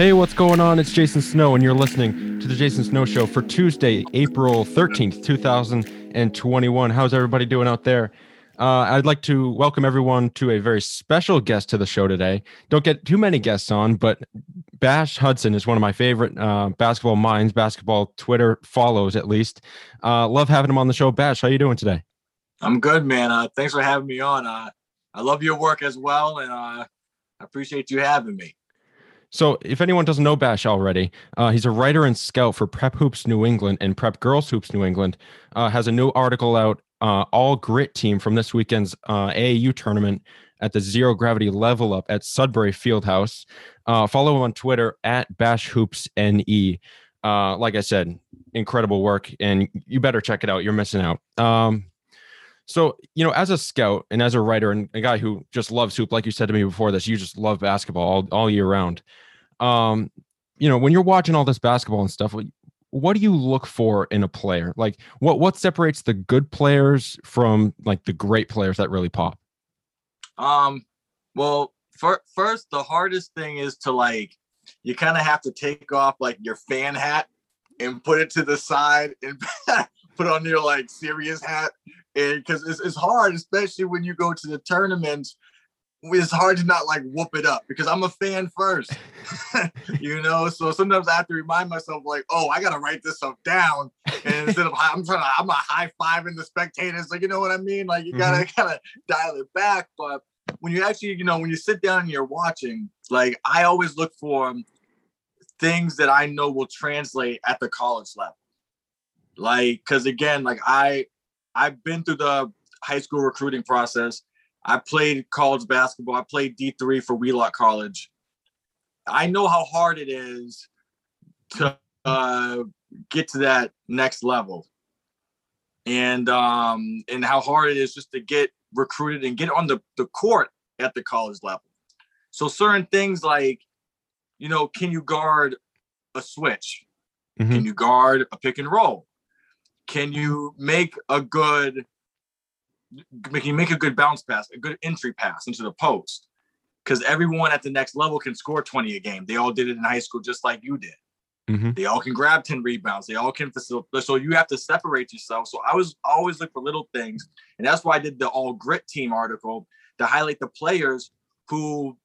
Hey, what's going on? It's Jason Snow, and you're listening to the Jason Snow Show for Tuesday, April 13th, 2021. How's everybody doing out there? Uh, I'd like to welcome everyone to a very special guest to the show today. Don't get too many guests on, but Bash Hudson is one of my favorite uh, basketball minds, basketball Twitter follows at least. Uh, love having him on the show. Bash, how you doing today? I'm good, man. Uh, thanks for having me on. Uh, I love your work as well, and uh, I appreciate you having me. So, if anyone doesn't know Bash already, uh, he's a writer and scout for Prep Hoops New England and Prep Girls Hoops New England. Uh, has a new article out, uh, All Grit Team from this weekend's uh, AAU tournament at the Zero Gravity Level Up at Sudbury Fieldhouse. Uh, follow him on Twitter at Bash Hoops NE. Uh, like I said, incredible work, and you better check it out. You're missing out. Um, so, you know, as a scout and as a writer and a guy who just loves hoop, like you said to me before this, you just love basketball all, all year round. Um, you know, when you're watching all this basketball and stuff, what do you look for in a player? Like what what separates the good players from like the great players that really pop? Um, well, for, first, the hardest thing is to like, you kind of have to take off like your fan hat and put it to the side and put on your like serious hat and because it's, it's hard, especially when you go to the tournaments. It's hard to not like whoop it up because I'm a fan first, you know. So sometimes I have to remind myself, like, oh, I gotta write this stuff down, and instead of I'm trying to, I'm a high fiving the spectators, like you know what I mean. Like you gotta mm-hmm. kind of dial it back. But when you actually, you know, when you sit down and you're watching, like I always look for things that I know will translate at the college level. Like, because again, like I I've been through the high school recruiting process. I played college basketball. I played D3 for Wheelock College. I know how hard it is to uh, get to that next level. And um, and how hard it is just to get recruited and get on the, the court at the college level. So certain things like, you know, can you guard a switch? Mm-hmm. Can you guard a pick and roll? Can you make a good can you make a good bounce pass, a good entry pass into the post? Because everyone at the next level can score 20 a game. They all did it in high school just like you did. Mm-hmm. They all can grab 10 rebounds. They all can facilitate. So you have to separate yourself. So I was always look for little things. And that's why I did the all grit team article to highlight the players who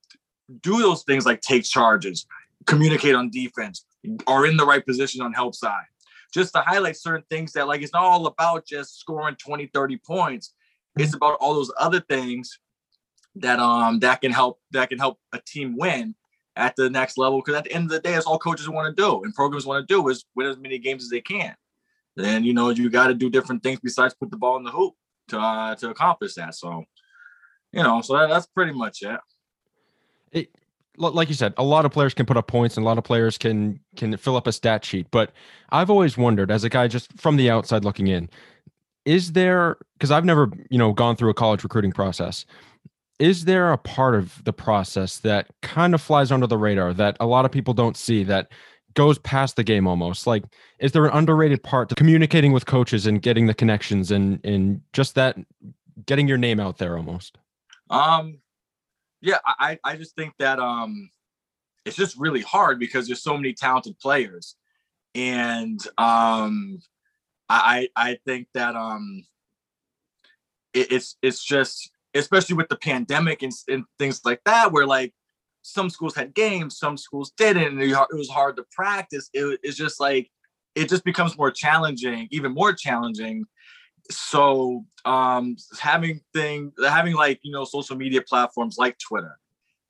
do those things like take charges, communicate on defense, are in the right position on help side just to highlight certain things that like it's not all about just scoring 20 30 points. It's mm-hmm. about all those other things that um that can help that can help a team win at the next level because at the end of the day that's all coaches want to do and programs want to do is win as many games as they can. Then you know you got to do different things besides put the ball in the hoop to uh, to accomplish that. So you know so that, that's pretty much it. It like you said, a lot of players can put up points and a lot of players can can fill up a stat sheet. But I've always wondered, as a guy just from the outside looking in, is there because I've never, you know, gone through a college recruiting process. Is there a part of the process that kind of flies under the radar that a lot of people don't see that goes past the game almost? Like, is there an underrated part to communicating with coaches and getting the connections and and just that getting your name out there almost? Um, yeah, I I just think that um it's just really hard because there's so many talented players. And um I I think that um it, it's it's just especially with the pandemic and, and things like that where like some schools had games, some schools didn't, and it was hard to practice. It, it's just like it just becomes more challenging, even more challenging so um having thing having like you know social media platforms like twitter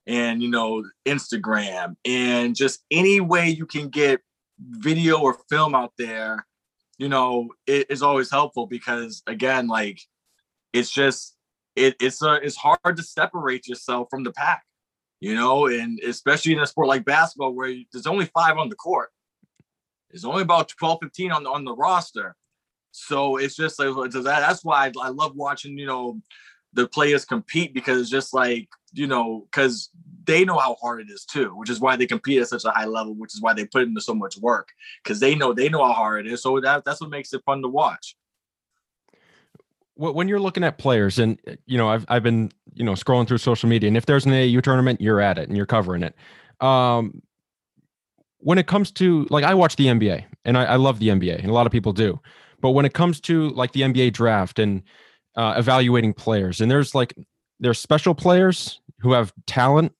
and you know instagram and just any way you can get video or film out there you know it is always helpful because again like it's just it, it's a, it's hard to separate yourself from the pack you know and especially in a sport like basketball where there's only five on the court. There's only about 12 15 on the, on the roster so it's just like that. that's why I, love watching, you know, the players compete because it's just like, you know, because they know how hard it is too, which is why they compete at such a high level, which is why they put into so much work because they know they know how hard it is. So that, that's what makes it fun to watch. When you're looking at players, and you know, I've I've been you know scrolling through social media, and if there's an AU tournament, you're at it and you're covering it. Um, when it comes to like I watch the NBA and I, I, love the NBA and a lot of people do, but when it comes to like the NBA draft and uh, evaluating players, and there's like there's special players who have talent,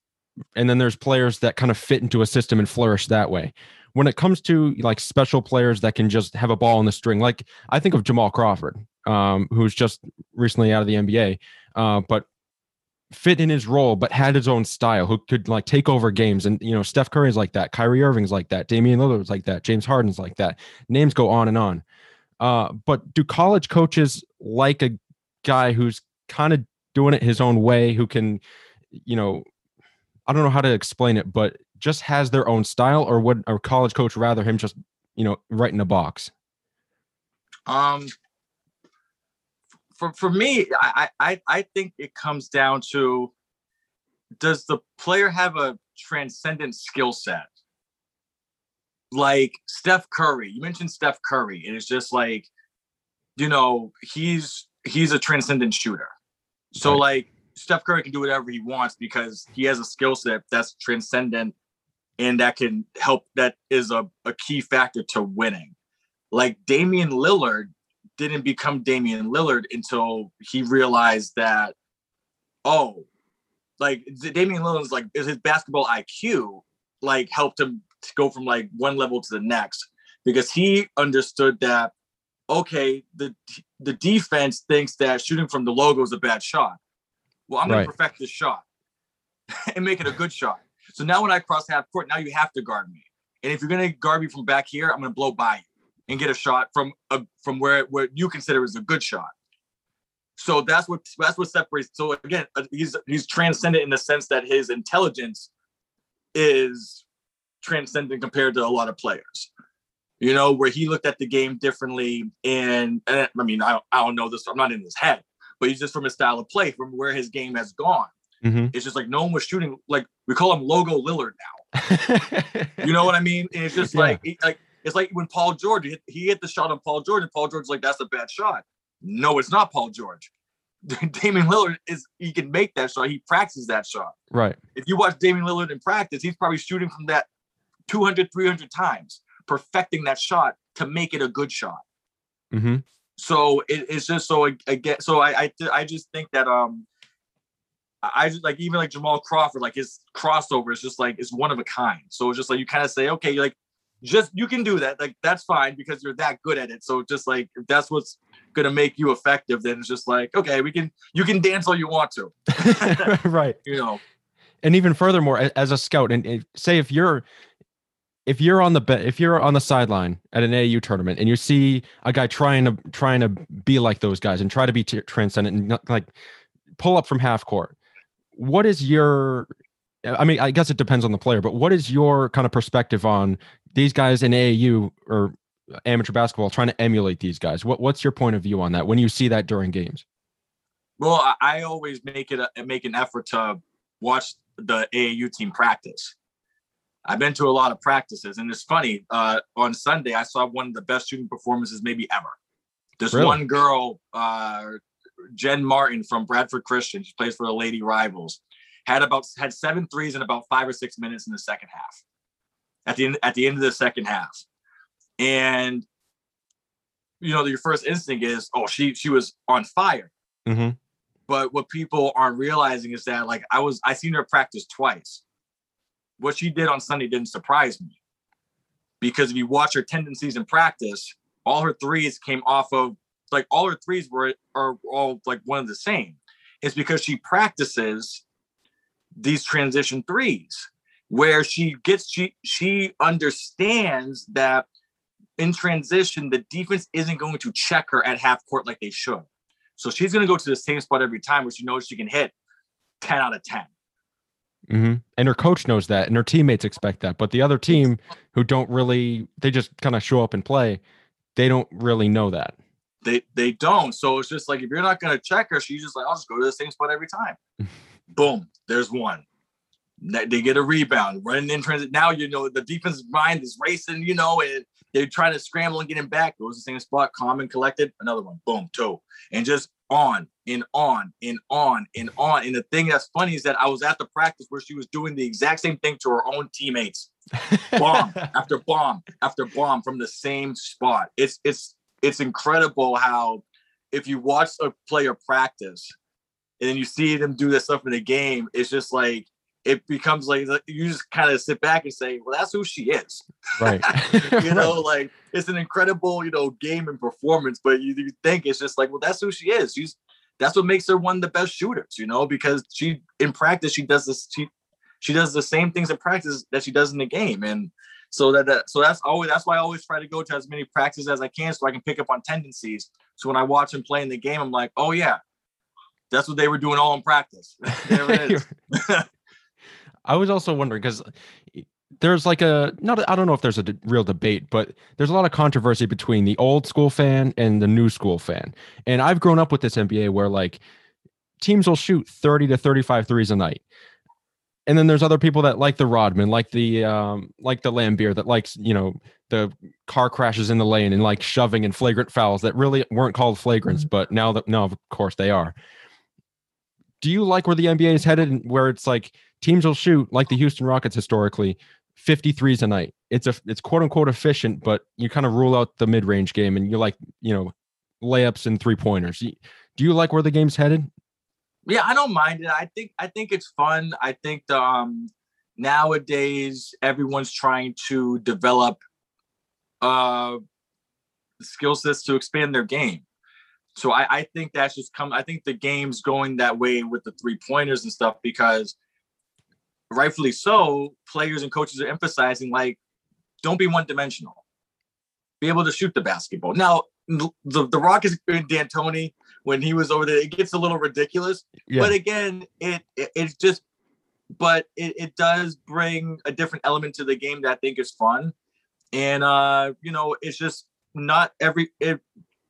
and then there's players that kind of fit into a system and flourish that way. When it comes to like special players that can just have a ball in the string, like I think of Jamal Crawford, um, who's just recently out of the NBA, uh, but fit in his role, but had his own style, who could like take over games. And you know, Steph Curry's like that, Kyrie Irving's like that, Damian Lillard's like that, James Harden's like that. Names go on and on. Uh, but do college coaches like a guy who's kind of doing it his own way, who can, you know, I don't know how to explain it, but just has their own style, or would a college coach rather him just, you know, right in a box? Um, for for me, I I I think it comes down to does the player have a transcendent skill set? Like Steph Curry, you mentioned Steph Curry, and it's just like, you know, he's he's a transcendent shooter. So right. like Steph Curry can do whatever he wants because he has a skill set that's transcendent and that can help that is a, a key factor to winning. Like Damian Lillard didn't become Damian Lillard until he realized that, oh, like Damian Lillard's like his basketball IQ like helped him to go from like one level to the next because he understood that okay the the defense thinks that shooting from the logo is a bad shot. Well, I'm going to perfect this shot and make it a good shot. So now when I cross half court, now you have to guard me. And if you're going to guard me from back here, I'm going to blow by you and get a shot from a, from where where you consider is a good shot. So that's what that's what separates. So again, uh, he's he's transcendent in the sense that his intelligence is transcendent compared to a lot of players. You know, where he looked at the game differently, and, and I mean, I don't, I don't know this. I'm not in his head, but he's just from his style of play, from where his game has gone. Mm-hmm. It's just like no one was shooting like we call him Logo Lillard now. you know what I mean? And it's just yeah. like like it's like when Paul George hit, he hit the shot on Paul George, and Paul George's like, "That's a bad shot." No, it's not Paul George. Damian Lillard is he can make that shot. He practices that shot. Right. If you watch Damian Lillard in practice, he's probably shooting from that 200, 300 times, perfecting that shot to make it a good shot. Mm-hmm. So it, it's just so again. So I, I I just think that um I just like even like Jamal Crawford, like his crossover is just like it's one of a kind. So it's just like you kind of say, okay, like just you can do that. Like that's fine because you're that good at it. So just like if that's what's gonna make you effective, then it's just like okay, we can you can dance all you want to, right? You know. And even furthermore, as a scout, and say if you're if you're on the if you're on the sideline at an AU tournament and you see a guy trying to trying to be like those guys and try to be t- transcendent and like pull up from half court, what is your I mean, I guess it depends on the player, but what is your kind of perspective on these guys in AAU or amateur basketball trying to emulate these guys. What what's your point of view on that when you see that during games? Well, I always make it a, make an effort to watch the AAU team practice. I've been to a lot of practices, and it's funny. Uh, on Sunday, I saw one of the best shooting performances maybe ever. This really? one girl, uh, Jen Martin from Bradford Christian, she plays for the Lady Rivals, had about had seven threes in about five or six minutes in the second half at the end at the end of the second half. And you know, your first instinct is, oh, she she was on fire. Mm-hmm. But what people aren't realizing is that like I was I seen her practice twice. What she did on Sunday didn't surprise me. Because if you watch her tendencies in practice, all her threes came off of like all her threes were are all like one of the same. It's because she practices these transition threes where she gets she she understands that in transition the defense isn't going to check her at half court like they should so she's going to go to the same spot every time where she knows she can hit 10 out of 10 mm-hmm. and her coach knows that and her teammates expect that but the other team who don't really they just kind of show up and play they don't really know that they they don't so it's just like if you're not going to check her she's just like i'll just go to the same spot every time boom there's one they get a rebound, running in transit. Now you know the defensive mind is racing, you know, and they're trying to scramble and get him back. Goes the same spot, calm and collected. Another one, boom, two, and just on and on and on and on. And the thing that's funny is that I was at the practice where she was doing the exact same thing to her own teammates. bomb after bomb after bomb from the same spot. It's it's it's incredible how if you watch a player practice and then you see them do this stuff in the game, it's just like it becomes like you just kind of sit back and say, "Well, that's who she is." Right. you know, like it's an incredible, you know, game and performance, but you, you think it's just like, well, that's who she is. She's that's what makes her one of the best shooters, you know, because she in practice she does this she she does the same things in practice that she does in the game, and so that, that so that's always that's why I always try to go to as many practices as I can so I can pick up on tendencies. So when I watch them play in the game, I'm like, oh yeah, that's what they were doing all in practice. there it is. I was also wondering because there's like a not I don't know if there's a d- real debate, but there's a lot of controversy between the old school fan and the new school fan. And I've grown up with this NBA where like teams will shoot 30 to 35 threes a night. And then there's other people that like the Rodman, like the um like the Laimbeer that likes, you know, the car crashes in the lane and like shoving and flagrant fouls that really weren't called flagrants, mm-hmm. but now that now of course they are. Do you like where the NBA is headed and where it's like teams will shoot like the Houston Rockets historically 53s a night. It's a it's quote unquote efficient, but you kind of rule out the mid range game and you like you know layups and three pointers. Do you like where the game's headed? Yeah, I don't mind it. I think I think it's fun. I think the, um, nowadays everyone's trying to develop uh skill sets to expand their game. So I, I think that's just come. I think the game's going that way with the three pointers and stuff because rightfully so, players and coaches are emphasizing like, don't be one dimensional. Be able to shoot the basketball. Now, the the Rockets and D'Antoni when he was over there, it gets a little ridiculous. Yeah. But again, it, it it's just, but it, it does bring a different element to the game that I think is fun. And uh, you know, it's just not every it,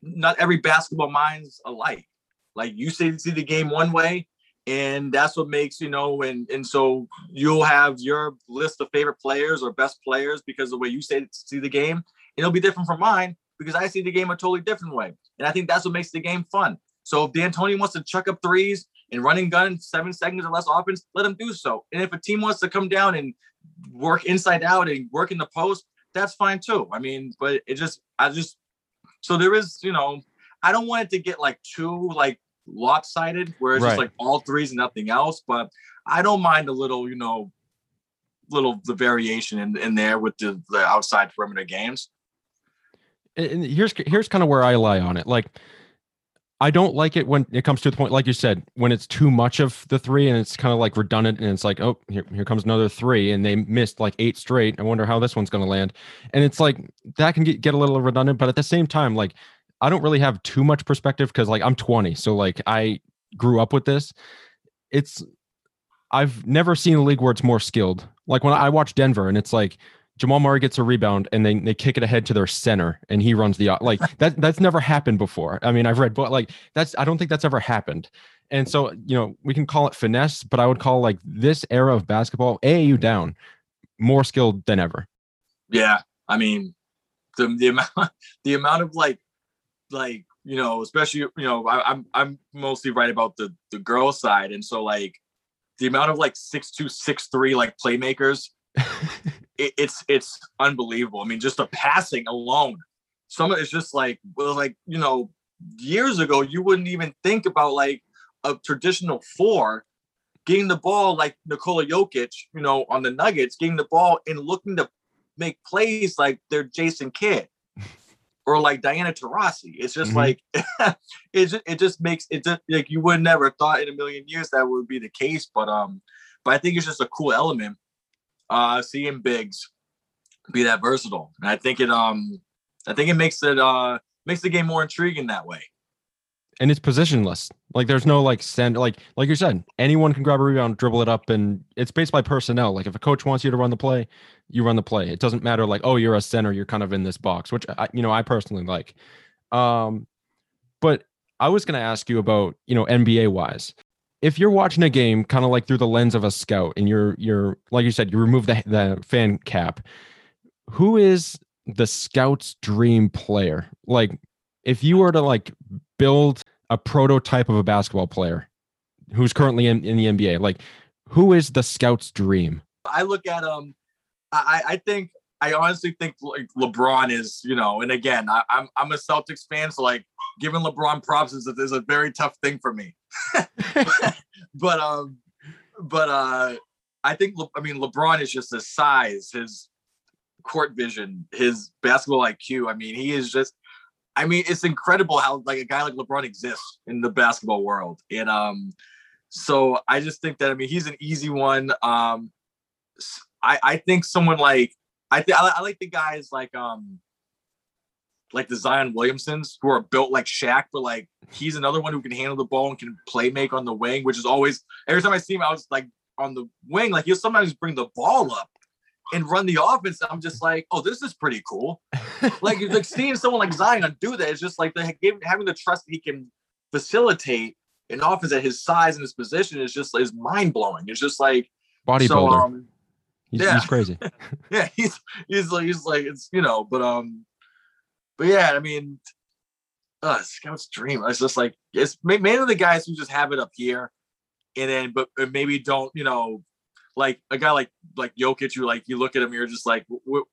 not every basketball mind's alike. Like you say, see the game one way, and that's what makes you know and and so you'll have your list of favorite players or best players because the way you say see the game it'll be different from mine because i see the game a totally different way. And i think that's what makes the game fun. So if D'Antoni wants to chuck up threes and running gun seven seconds or less offense let him do so. And if a team wants to come down and work inside out and work in the post that's fine too. I mean but it just i just so there is you know i don't want it to get like too like lopsided where it's right. just like all threes and nothing else. But I don't mind a little, you know, little the variation in, in there with the, the outside perimeter games. And here's here's kind of where I lie on it. Like I don't like it when it comes to the point, like you said, when it's too much of the three and it's kind of like redundant and it's like, oh, here, here comes another three and they missed like eight straight. I wonder how this one's going to land. And it's like that can get, get a little redundant, but at the same time, like I don't really have too much perspective because like I'm 20, so like I grew up with this. It's I've never seen a league where it's more skilled. Like when I watch Denver and it's like Jamal Murray gets a rebound and they, they kick it ahead to their center and he runs the like that that's never happened before. I mean, I've read but like that's I don't think that's ever happened. And so, you know, we can call it finesse, but I would call like this era of basketball AAU down more skilled than ever. Yeah. I mean, the the amount the amount of like like you know especially you know I, am I'm, I'm mostly right about the the girl side. And so like the amount of like six two six three like playmakers it, it's it's unbelievable. I mean just the passing alone some of it's just like well like you know years ago you wouldn't even think about like a traditional four getting the ball like Nikola Jokic, you know, on the Nuggets, getting the ball and looking to make plays like they're Jason Kidd or like Diana Taurasi. It's just mm-hmm. like it just, it just makes it just like you would never thought in a million years that would be the case. But um, but I think it's just a cool element. Uh, seeing bigs be that versatile, and I think it um, I think it makes it uh makes the game more intriguing that way and it's positionless. Like there's no like send like like you said, anyone can grab a rebound, dribble it up, and it's based by personnel. Like if a coach wants you to run the play, you run the play. It doesn't matter like oh you're a center, you're kind of in this box, which I, you know I personally like. Um, but I was going to ask you about you know NBA wise. If you're watching a game kind of like through the lens of a scout, and you're you're like you said, you remove the the fan cap. Who is the scout's dream player? Like if you were to like build a prototype of a basketball player who's currently in, in the NBA? Like, who is the scout's dream? I look at um, I I think I honestly think like LeBron is you know, and again I, I'm I'm a Celtics fan, so like giving LeBron props is is a very tough thing for me. but um, but uh, I think I mean LeBron is just his size, his court vision, his basketball IQ. I mean, he is just. I mean, it's incredible how like a guy like LeBron exists in the basketball world, and um, so I just think that I mean he's an easy one. Um, I I think someone like I think I, like the guys like um like the Zion Williamsons who are built like Shaq, but like he's another one who can handle the ball and can play make on the wing, which is always every time I see him, I was like on the wing, like he'll sometimes bring the ball up and run the offense. I'm just like, oh, this is pretty cool. like like seeing someone like Zion do that is just like the, having the trust that he can facilitate an offense at his size and his position is just is mind blowing. It's just like bodybuilder. So, um, he's, yeah. he's crazy. yeah, he's he's like he's like it's you know, but um, but yeah, I mean, uh, Scout's dream. It's just like it's mainly the guys who just have it up here, and then but maybe don't you know, like a guy like like Jokic, you like you look at him, you're just like,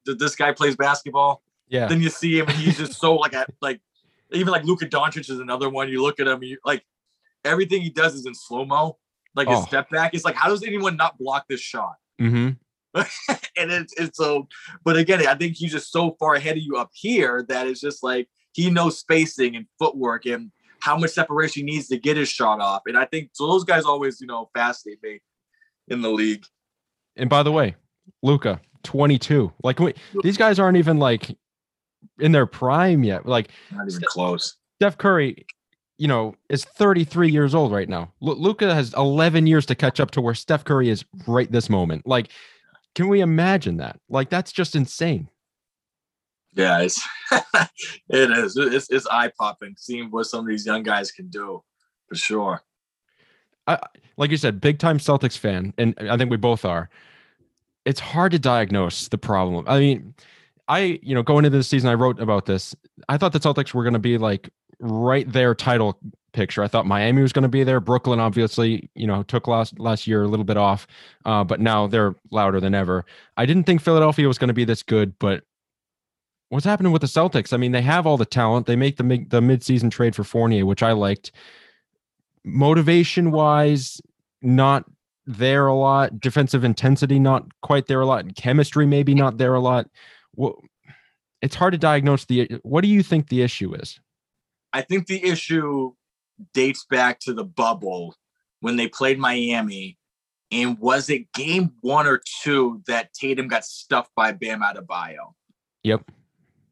did this guy plays basketball? Yeah. Then you see him, and he's just so like a, like even like Luka Doncic is another one. You look at him, you like everything he does is in slow mo. Like his oh. step back, it's like how does anyone not block this shot? Mm-hmm. and it's it's so, but again, I think he's just so far ahead of you up here that it's just like he knows spacing and footwork and how much separation he needs to get his shot off. And I think so. Those guys always, you know, fascinate me in the league. And by the way, Luka, 22. Like we, these guys aren't even like in their prime yet. Like not even close. Steph Curry, you know, is 33 years old right now. L- Luka has 11 years to catch up to where Steph Curry is right this moment. Like, can we imagine that? Like, that's just insane. Yeah, it's it is. It's it's eye popping seeing what some of these young guys can do, for sure. I, like you said, big time Celtics fan, and I think we both are. It's hard to diagnose the problem. I mean, I you know going into the season, I wrote about this. I thought the Celtics were going to be like right there title picture. I thought Miami was going to be there. Brooklyn, obviously, you know, took last last year a little bit off, uh, but now they're louder than ever. I didn't think Philadelphia was going to be this good, but what's happening with the Celtics? I mean, they have all the talent. They make the the midseason trade for Fournier, which I liked. Motivation wise, not there a lot. Defensive intensity, not quite there a lot. Chemistry, maybe not there a lot. Well, it's hard to diagnose the. What do you think the issue is? I think the issue dates back to the bubble when they played Miami. And was it game one or two that Tatum got stuffed by Bam Adebayo? Yep.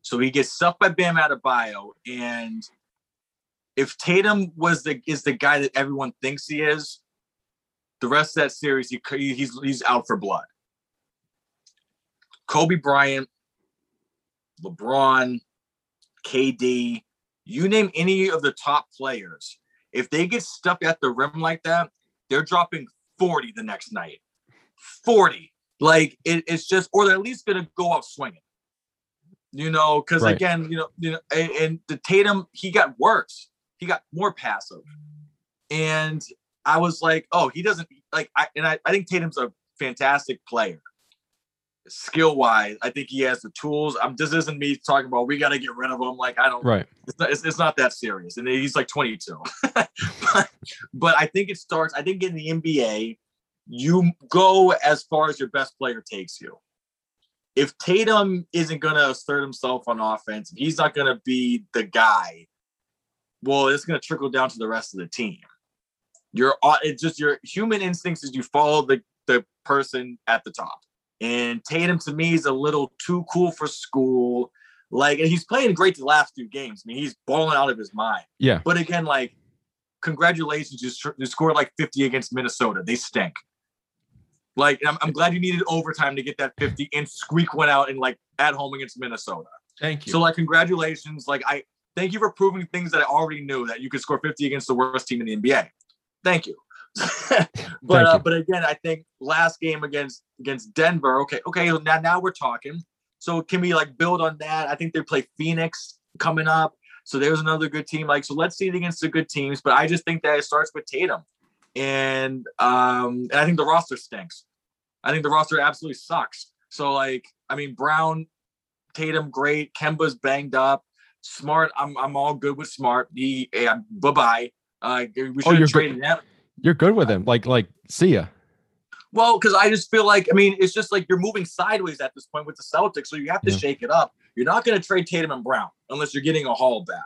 So he gets stuffed by Bam Adebayo. And if Tatum was the is the guy that everyone thinks he is, the rest of that series he he's he's out for blood. Kobe Bryant, LeBron, KD, you name any of the top players, if they get stuck at the rim like that, they're dropping 40 the next night. 40. Like it, it's just, or they're at least gonna go out swinging. You know, because right. again, you know, you know, and, and the Tatum, he got worse. He got more passive. And I was like, oh, he doesn't like I and I, I think Tatum's a fantastic player skill wise, I think he has the tools. I'm this isn't me talking about we got to get rid of him. Like I don't. Right. It's not, it's, it's not that serious, and he's like 22. but, but I think it starts. I think in the NBA, you go as far as your best player takes you. If Tatum isn't going to assert himself on offense, he's not going to be the guy. Well, it's going to trickle down to the rest of the team. Your it's just your human instincts is you follow the the person at the top and Tatum to me is a little too cool for school. Like, and he's playing great the last two games. I mean, he's balling out of his mind. Yeah. But again, like, congratulations, you, you scored like 50 against Minnesota. They stink. Like, I'm, I'm glad you needed overtime to get that 50 and squeak one out and like at home against Minnesota. Thank you. So, like, congratulations. Like, I thank you for proving things that I already knew that you could score 50 against the worst team in the NBA. Thank you. but uh, but again, I think last game against against Denver. Okay, okay. Now now we're talking. So can we like build on that? I think they play Phoenix coming up. So there's another good team. Like, so let's see it against the good teams. But I just think that it starts with Tatum. And um, and I think the roster stinks. I think the roster absolutely sucks. So like, I mean, Brown, Tatum, great. Kemba's banged up. Smart, I'm I'm all good with Smart. He, yeah, bye bye. Uh, we should Oh, good. him. You're good with him. Like like see ya. Well, because I just feel like I mean it's just like you're moving sideways at this point with the Celtics, so you have to Yeah. shake it up. You're not going to trade Tatum and Brown unless you're getting a haul back.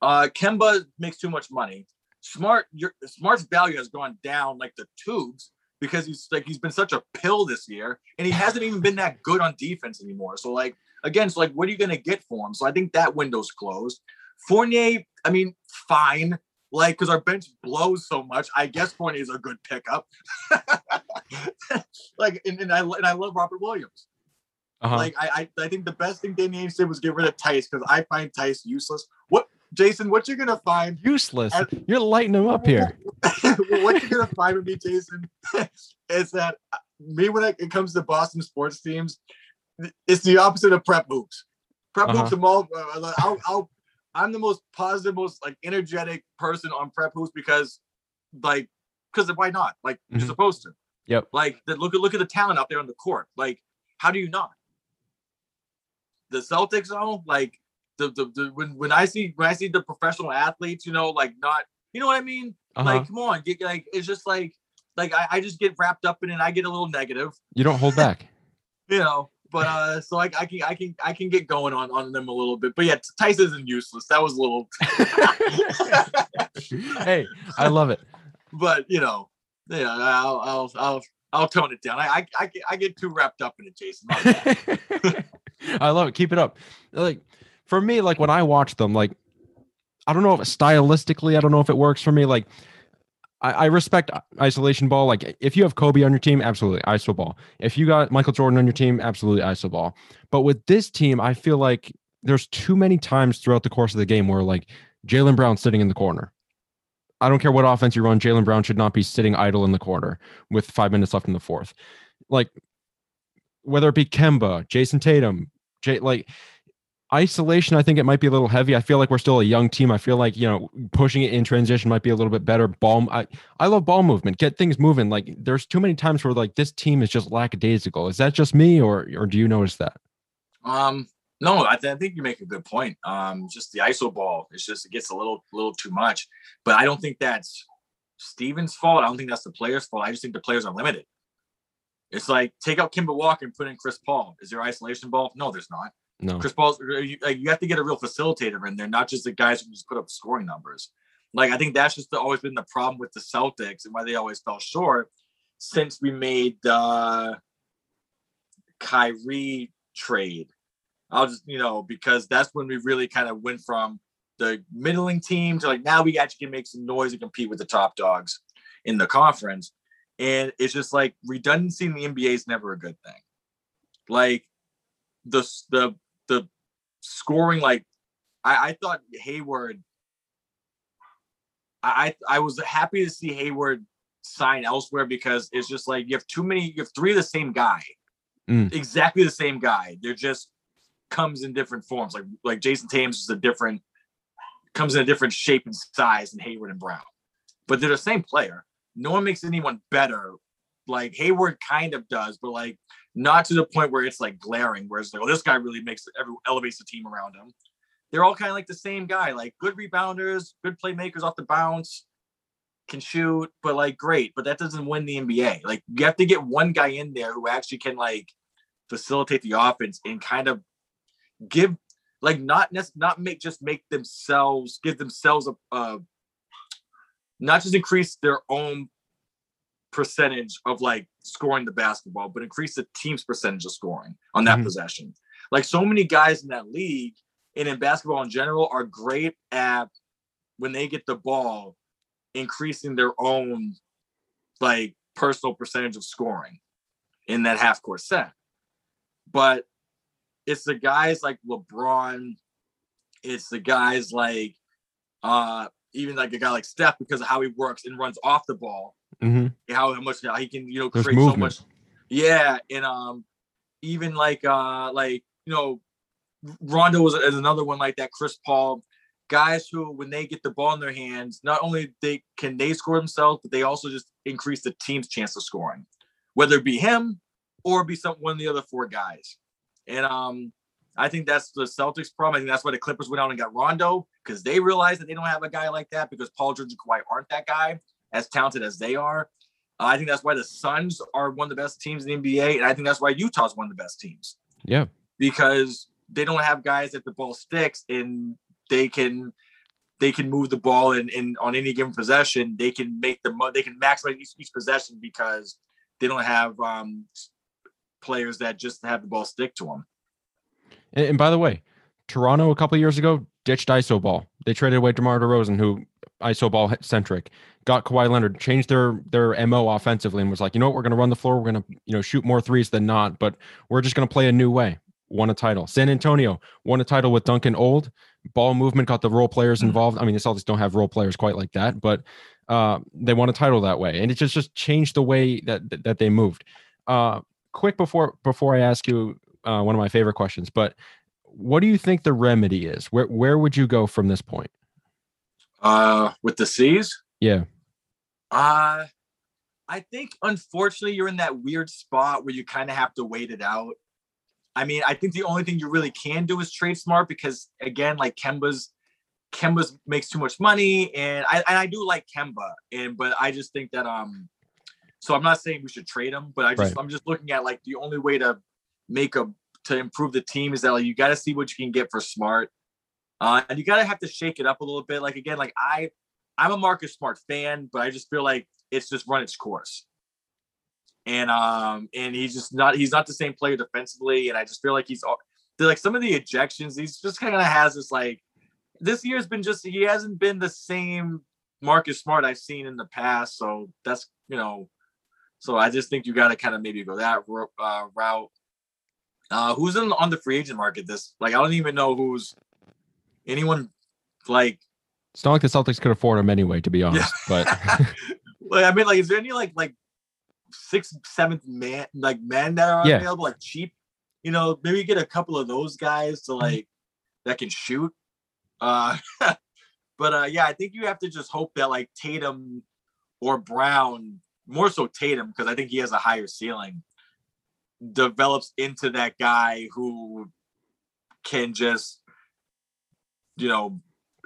Uh, Kemba makes too much money. Smart, your Smart's value has gone down like the tubes because he's like he's been such a pill this year, and he hasn't even been that good on defense anymore. So like again, so like what are you going to get for him? So I think that window's closed. Fournier, I mean, fine. Like, because our bench blows so much, I guess Fournier is a good pickup. like, and, and I and I love Robert Williams. Uh-huh. Like, I, I I think the best thing Danny Ainge did was get rid of Theis because I find Theis useless. What, Jason? What you're gonna find? Useless. I- You're lighting him up here. what you're gonna find with me, Jason, is that uh, me when it comes to Boston sports teams, it's the opposite of prep hoops. Prep Uh-huh. hoops, I'm all, I'll, I'll, I'm the most positive, most like energetic person on prep hoops because, like, because why not? Like Mhm. you're supposed to. Yep. Like the, look at look at the talent out there on the court. Like, how do you not? The Celtics, though, like the, the, the when when I see when I see the professional athletes, you know, like not, you know what I mean? Uh-huh. Like, come on, get like it's just like like I, I just get wrapped up in it. and I get a little negative, you don't hold back. you know. But uh, so like I can I can I can get going on on them a little bit. But yeah, Theis isn't useless. That was a little, hey, I love it. but you know, yeah, I'll I'll I'll I'll tone it down. I I I get, I get too wrapped up in it, Jason. I love it. Keep it up. Like for me, like when I watch them, like I don't know if stylistically, I don't know if it works for me. Like I, I respect isolation ball. Like if you have Kobe on your team, absolutely iso ball. If you got Michael Jordan on your team, absolutely iso ball. But with this team, I feel like there's too many times throughout the course of the game where like Jaylen Brown sitting in the corner. I don't care what offense you run, Jaylen Brown should not be sitting idle in the corner with five minutes left in the fourth. Like whether it be Kemba, Jayson Tatum, Jay, like isolation, I think it might be a little heavy. I feel like we're still a young team. I feel like you know pushing it in transition might be a little bit better. Ball, I I love ball movement. Get things moving. Like there's too many times where like this team is just lackadaisical. Is that just me, or or do you notice that? Um, no, I, th- I think you make a good point. Um, just the ISO ball, it's just it gets a little little too much. But I don't think that's Stevens' fault. I don't think that's the players' fault. I just think the players are limited. It's like take out Kemba Walker and put in Chris Paul. Is there isolation ball? No, there's not. No. Chris Paul's uh, you, like, you have to get a real facilitator in there, not just the guys who just put up scoring numbers. Like I think that's just the, always been the problem with the Celtics and why they always fell short since we made the Kyrie trade. I'll just you know because that's when we really kind of went from the middling team to like now we actually can make some noise and compete with the top dogs in the conference. And it's just like redundancy in the NBA is never a good thing. Like the the the scoring, like I, I thought Hayward. I I was happy to see Hayward sign elsewhere because it's just like you have too many, you have three of the same guy, Mm. exactly the same guy. They're just comes in different forms. Like like Jayson Tatum's is a different comes in a different shape and size than Hayward and Brown, but they're the same player. No one makes anyone better. Like Hayward kind of does, but like not to the point where it's like glaring. Where it's like, oh, this guy really makes every elevates the team around him. They're all kind of like the same guy, like good rebounders, good playmakers off the bounce, can shoot, but like great. But that doesn't win the NBA. Like you have to get one guy in there who actually can like facilitate the offense and kind of give like not not make just make themselves give themselves a uh, not just increase their own percentage of like scoring the basketball, but increase the team's percentage of scoring on that Mhm. possession. Like so many guys in that league and in basketball in general are great at when they get the ball, increasing their own like personal percentage of scoring in that half court set. But it's the guys like LeBron, it's the guys like uh even like a guy like Steph because of how he works and runs off the ball hmm how, how much he can you know There's create so much yeah and um even like uh like you know rondo was is another one like that chris paul. Guys who, when they get the ball in their hands, not only they can they score themselves, but they also just increase the team's chance of scoring, whether it be him or be some one of the other four guys. And um, I think that's the Celtics' problem. I think that's why the Clippers went out and got Rondo because they realized that they don't have a guy like that because Paul George and Kawhi aren't that guy as talented as they are. Uh, I think that's why the Suns are one of the best teams in the NBA, and I think that's why Utah's one of the best teams. Yeah, because they don't have guys that the ball sticks and they can they can move the ball and, and on any given possession they can make the they can maximize each, each possession because they don't have um, players that just have the ball stick to them. And, and by the way, Toronto a couple years ago ditched ISO ball. They traded away DeMar DeRozan, who ISO ball centric, got Kawhi Leonard, changed their their mo offensively, and was like, you know what, we're going to run the floor, we're going to you know shoot more threes than not, but we're just going to play a new way. Won a title. San Antonio won a title with Duncan Old. Ball movement got the role players mm-hmm. involved. I mean, the Celtics don't have role players quite like that, but uh, they won a title that way, and it just just changed the way that that, that they moved. Uh, quick before before I ask you uh, one of my favorite questions, but what do you think the remedy is? Where where would you go from this point? Uh, with the C's? Yeah. Uh I think unfortunately you're in that weird spot where you kind of have to wait it out. I mean, I think the only thing you really can do is trade smart because again, like Kemba's Kemba's makes too much money, and I and I do like Kemba, and but I just think that um, so I'm not saying we should trade him, but I just right. I'm just looking at like the only way to make a to improve the team is that like you got to see what you can get for Smart, uh, and you got to have to shake it up a little bit. Like again, like I I'm a Marcus Smart fan, but I just feel like it's just run its course. And um and he's just not he's not the same player defensively, and I just feel like he's all like some of the ejections. He's just kind of has this like this year's been just he hasn't been the same Marcus Smart I've seen in the past. So that's you know, so I just think you got to kind of maybe go that uh, route. Uh, who's in, on the free agent market? This like I don't even know who's anyone like. It's not like the Celtics could afford him anyway, to be honest. Yeah. But like I mean, like, is there any like like sixth, seventh man like men that are yeah. available, like cheap? You know, maybe get a couple of those guys to mm-hmm. like that can shoot. Uh, but uh, yeah, I think you have to just hope that like Tatum or Brown, more so Tatum, because I think he has a higher ceiling, develops into that guy who can just, you know,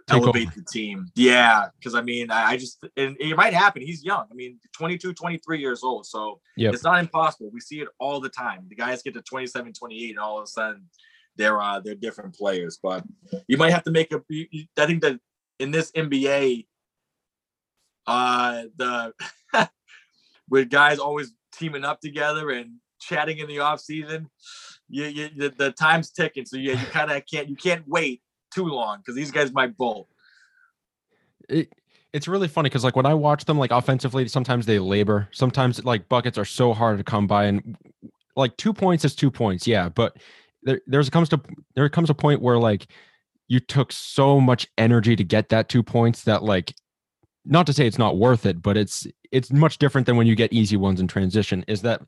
Take elevate over. the team. Yeah, because I mean, I, I, just and it might happen. He's young. I mean, 22, 23 years old. So yep. it's not impossible. We see it all the time. The guys get to 27, 28, and all of a sudden they're uh, they're different players. But you might have to make a. I think that in this NBA, uh, the with guys always teaming up together and chatting in the off season, you, you the, the time's ticking. So yeah, you kind of can't you can't wait too long because these guys might bolt. It, it's really funny because like when I watch them like offensively, sometimes they labor. Sometimes like buckets are so hard to come by, and like two points is two points, yeah. But there there's comes to there comes a point where like you took so much energy to get that two points that like not to say it's not worth it but it's it's much different than when you get easy ones in transition is that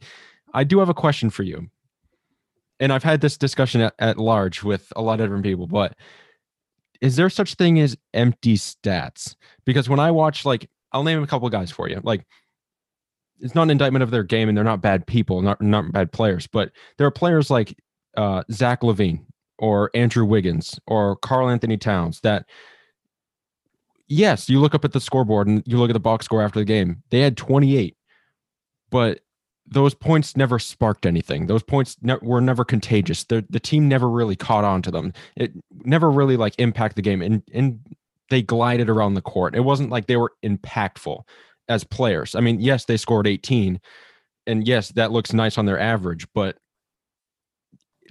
i do have a question for you and i've had this discussion at, at large with a lot of different people but is there such thing as empty stats because when i watch like i'll name a couple guys for you like it's not an indictment of their game and they're not bad people not not bad players but there are players like uh, Zach LaVine or Andrew Wiggins or Karl-Anthony Towns that yes, you look up at the scoreboard and you look at the box score after the game. They had 28, but those points never sparked anything. Those points ne- were never contagious. The the team never really caught on to them. It never really like impacted the game, and and they glided around the court. It wasn't like they were impactful as players. I mean, yes, they scored 18, and yes, that looks nice on their average, but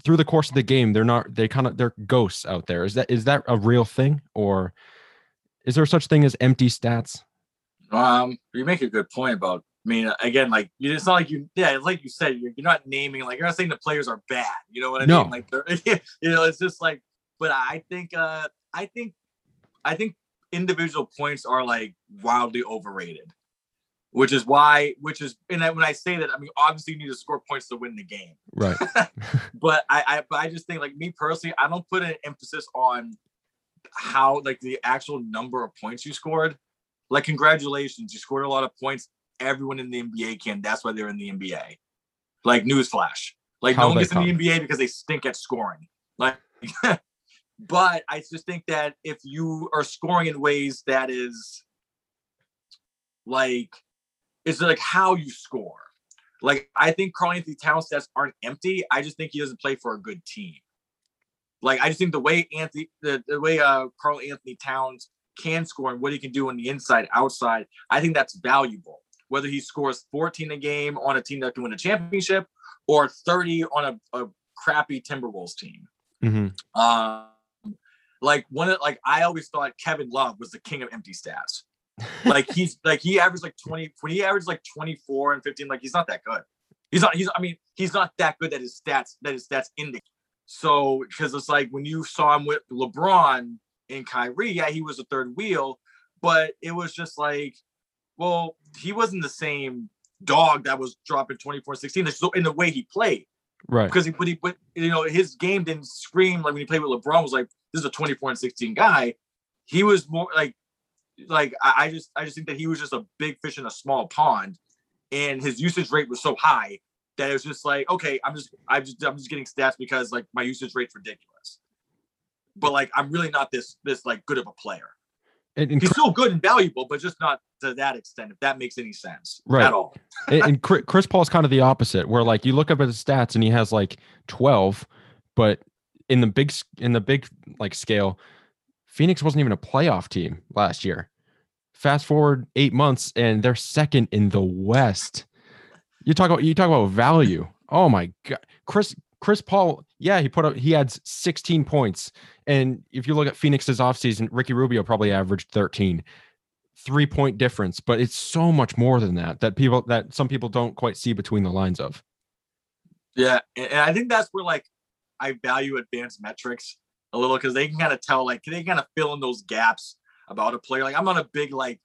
through the course of the game, they're not they kind of they're ghosts out there. Is that is that a real thing or is there such thing as empty stats? Um, you make a good point about. I mean, again, like it's not like you, yeah, like you said, you're, you're not naming like you're not saying the players are bad. You know what I no. mean? Like, you know, it's just like. But I think, uh I think, I think individual points are like wildly overrated which is why, which is, and when I say that, I mean obviously you need to score points to win the game, right? but I, I, but I just think like me personally, I don't put an emphasis on how like the actual number of points you scored, like congratulations, you scored a lot of points. Everyone in the NBA can. That's why they're in the NBA. Like newsflash. Like How no one gets in the. NBA because they stink at scoring. Like, but I just think that if you are scoring in ways that is like, it's like how you score. Like I think Karl-Anthony Towns stats aren't empty. I just think he doesn't play for a good team. Like I just think the way Anthony, the, the way uh Karl-Anthony Towns can score and what he can do on the inside, outside, I think that's valuable. Whether he scores 14 a game on a team that can win a championship or 30 on a, a crappy Timberwolves team. Mhm. Um, like one of like I always thought Kevin Love was the king of empty stats. Like he's like he averaged like 20 when he averaged like 24 and 15, like he's not that good. He's not, he's I mean, he's not that good that his stats that his stats indicate. So because it's like when you saw him with LeBron and Kyrie, yeah, he was a third wheel, but it was just like, well, he wasn't the same dog that was dropping 24 16 in the way he played right. because he but he but you know his game didn't scream like when he played with LeBron was like this is a 24 and 16 guy. He was more like like I, I just I just think that he was just a big fish in a small pond, and his usage rate was so high that it was just like okay I'm just I'm just I'm just getting stats because like my usage rate's ridiculous, but like I'm really not this this like good of a player. And, and He's still good and valuable, but just not to that extent. If that makes any sense Right. at all. and, and Chri- Chris Paul's kind of the opposite, where like you look up at his stats and he has like 12, but in the big in the big like scale, Phoenix wasn't even a playoff team last year. Fast forward eight months and they're second in the West. You talk about you talk about value. Oh my god, Chris Chris Paul, yeah, he put up he had 16 points. And if you look at Phoenix's offseason, Ricky Rubio probably averaged 13 three point difference, but it's so much more than that that people that some people don't quite see between the lines of. Yeah, and I think that's where like I value advanced metrics a little because they can kind of tell like they kind of fill in those gaps about a player. Like I'm not a big like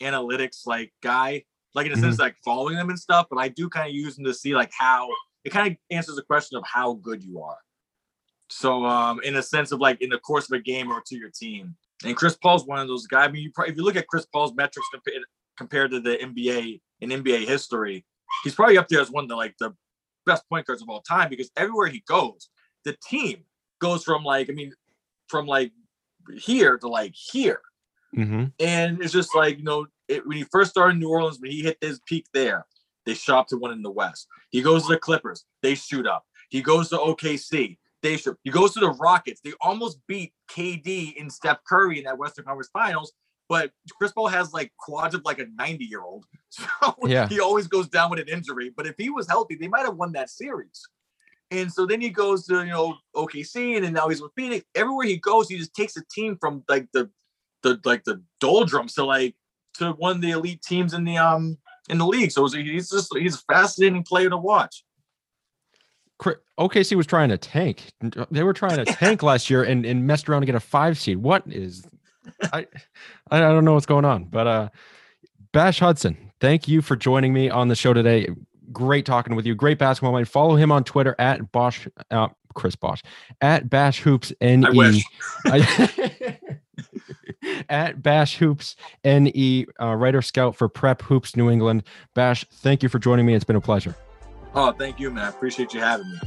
analytics like guy, like in a mm-hmm. sense like following them and stuff, but I do kind of use them to see like how it kind of answers the question of how good you are. So um in a sense of like in the course of a game or to your team. And Chris Paul's one of those guys. I mean, you probably, if you look at Chris Paul's metrics compared compared to the NBA in NBA history, he's probably up there as one of the like the best point guards of all time because everywhere he goes, the team goes from like, I mean, from like here to like here. Mm-hmm. And it's just like, you know, it, when he first started in New Orleans, when he hit his peak there, they shot to one in the West. He goes to the Clippers, they shoot up. He goes to OKC, they shoot. He goes to the Rockets. They almost beat KD and Steph Curry in that Western Conference Finals. But Chris Paul has like quads of like a 90 year old. So Yeah. he always goes down with an injury. But if he was healthy, they might have won that series. And so then he goes to, you know, OKC and then now he's with Phoenix. Everywhere he goes, he just takes a team from like the the like the doldrums to like to one of the elite teams in the um in the league. So he's just he's a fascinating player to watch. OKC was trying to tank. They were trying to tank last year and, and messed around to get a five seed. What is I I don't know what's going on. But uh Bash Hudson, thank you for joining me on the show today. Great talking with you. Great basketball mind. Follow him on Twitter at Bosch uh, Chris Bosh at Bash Hoops N I E. wish. at Bash Hoops NE, uh, writer scout for Prep Hoops New England. Bash, thank you for joining me. It's been a pleasure. Oh, thank you, man. I appreciate you having me.